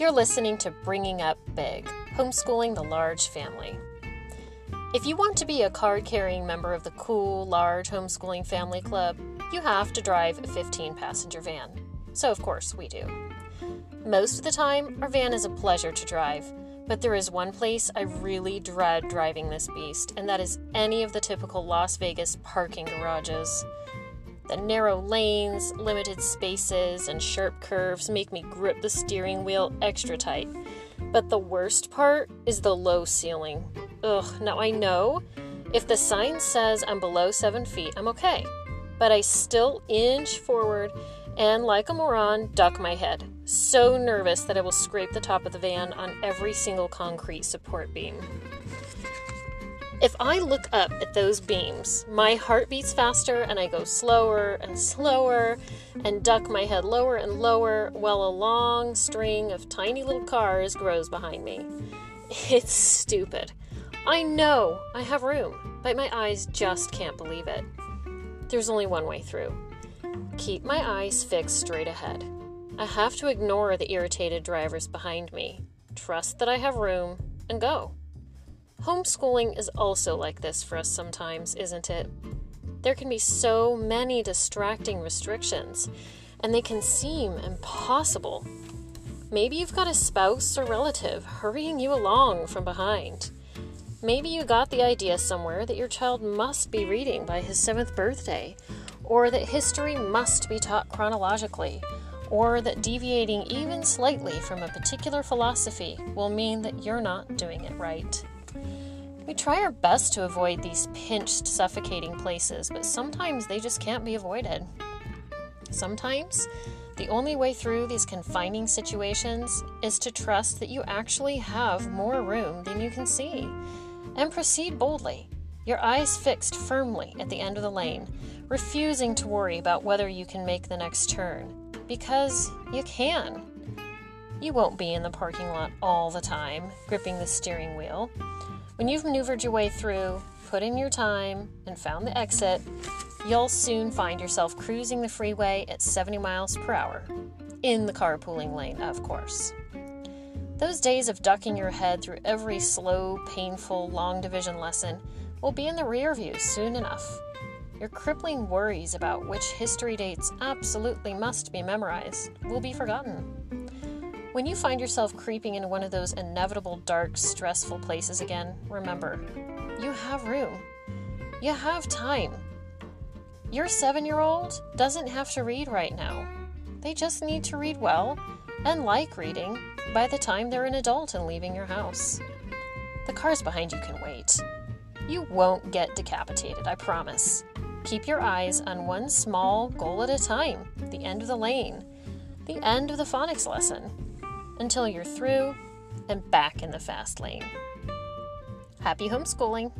You're listening to Bringing Up Big, homeschooling the large family. If you want to be a card carrying member of the cool, large homeschooling family club, you have to drive a 15 passenger van. So, of course, we do. Most of the time, our van is a pleasure to drive, but there is one place I really dread driving this beast, and that is any of the typical Las Vegas parking garages. The narrow lanes, limited spaces, and sharp curves make me grip the steering wheel extra tight. But the worst part is the low ceiling. Ugh, now I know if the sign says I'm below seven feet, I'm okay. But I still inch forward and, like a moron, duck my head. So nervous that I will scrape the top of the van on every single concrete support beam. If I look up at those beams, my heart beats faster and I go slower and slower and duck my head lower and lower while a long string of tiny little cars grows behind me. It's stupid. I know I have room, but my eyes just can't believe it. There's only one way through. Keep my eyes fixed straight ahead. I have to ignore the irritated drivers behind me, trust that I have room, and go. Homeschooling is also like this for us sometimes, isn't it? There can be so many distracting restrictions, and they can seem impossible. Maybe you've got a spouse or relative hurrying you along from behind. Maybe you got the idea somewhere that your child must be reading by his seventh birthday, or that history must be taught chronologically, or that deviating even slightly from a particular philosophy will mean that you're not doing it right. We try our best to avoid these pinched, suffocating places, but sometimes they just can't be avoided. Sometimes, the only way through these confining situations is to trust that you actually have more room than you can see and proceed boldly, your eyes fixed firmly at the end of the lane, refusing to worry about whether you can make the next turn, because you can. You won't be in the parking lot all the time, gripping the steering wheel. When you've maneuvered your way through, put in your time, and found the exit, you'll soon find yourself cruising the freeway at 70 miles per hour. In the carpooling lane, of course. Those days of ducking your head through every slow, painful, long division lesson will be in the rear view soon enough. Your crippling worries about which history dates absolutely must be memorized will be forgotten. When you find yourself creeping into one of those inevitable, dark, stressful places again, remember you have room. You have time. Your seven year old doesn't have to read right now. They just need to read well and like reading by the time they're an adult and leaving your house. The cars behind you can wait. You won't get decapitated, I promise. Keep your eyes on one small goal at a time the end of the lane, the end of the phonics lesson until you're through and back in the fast lane. Happy homeschooling!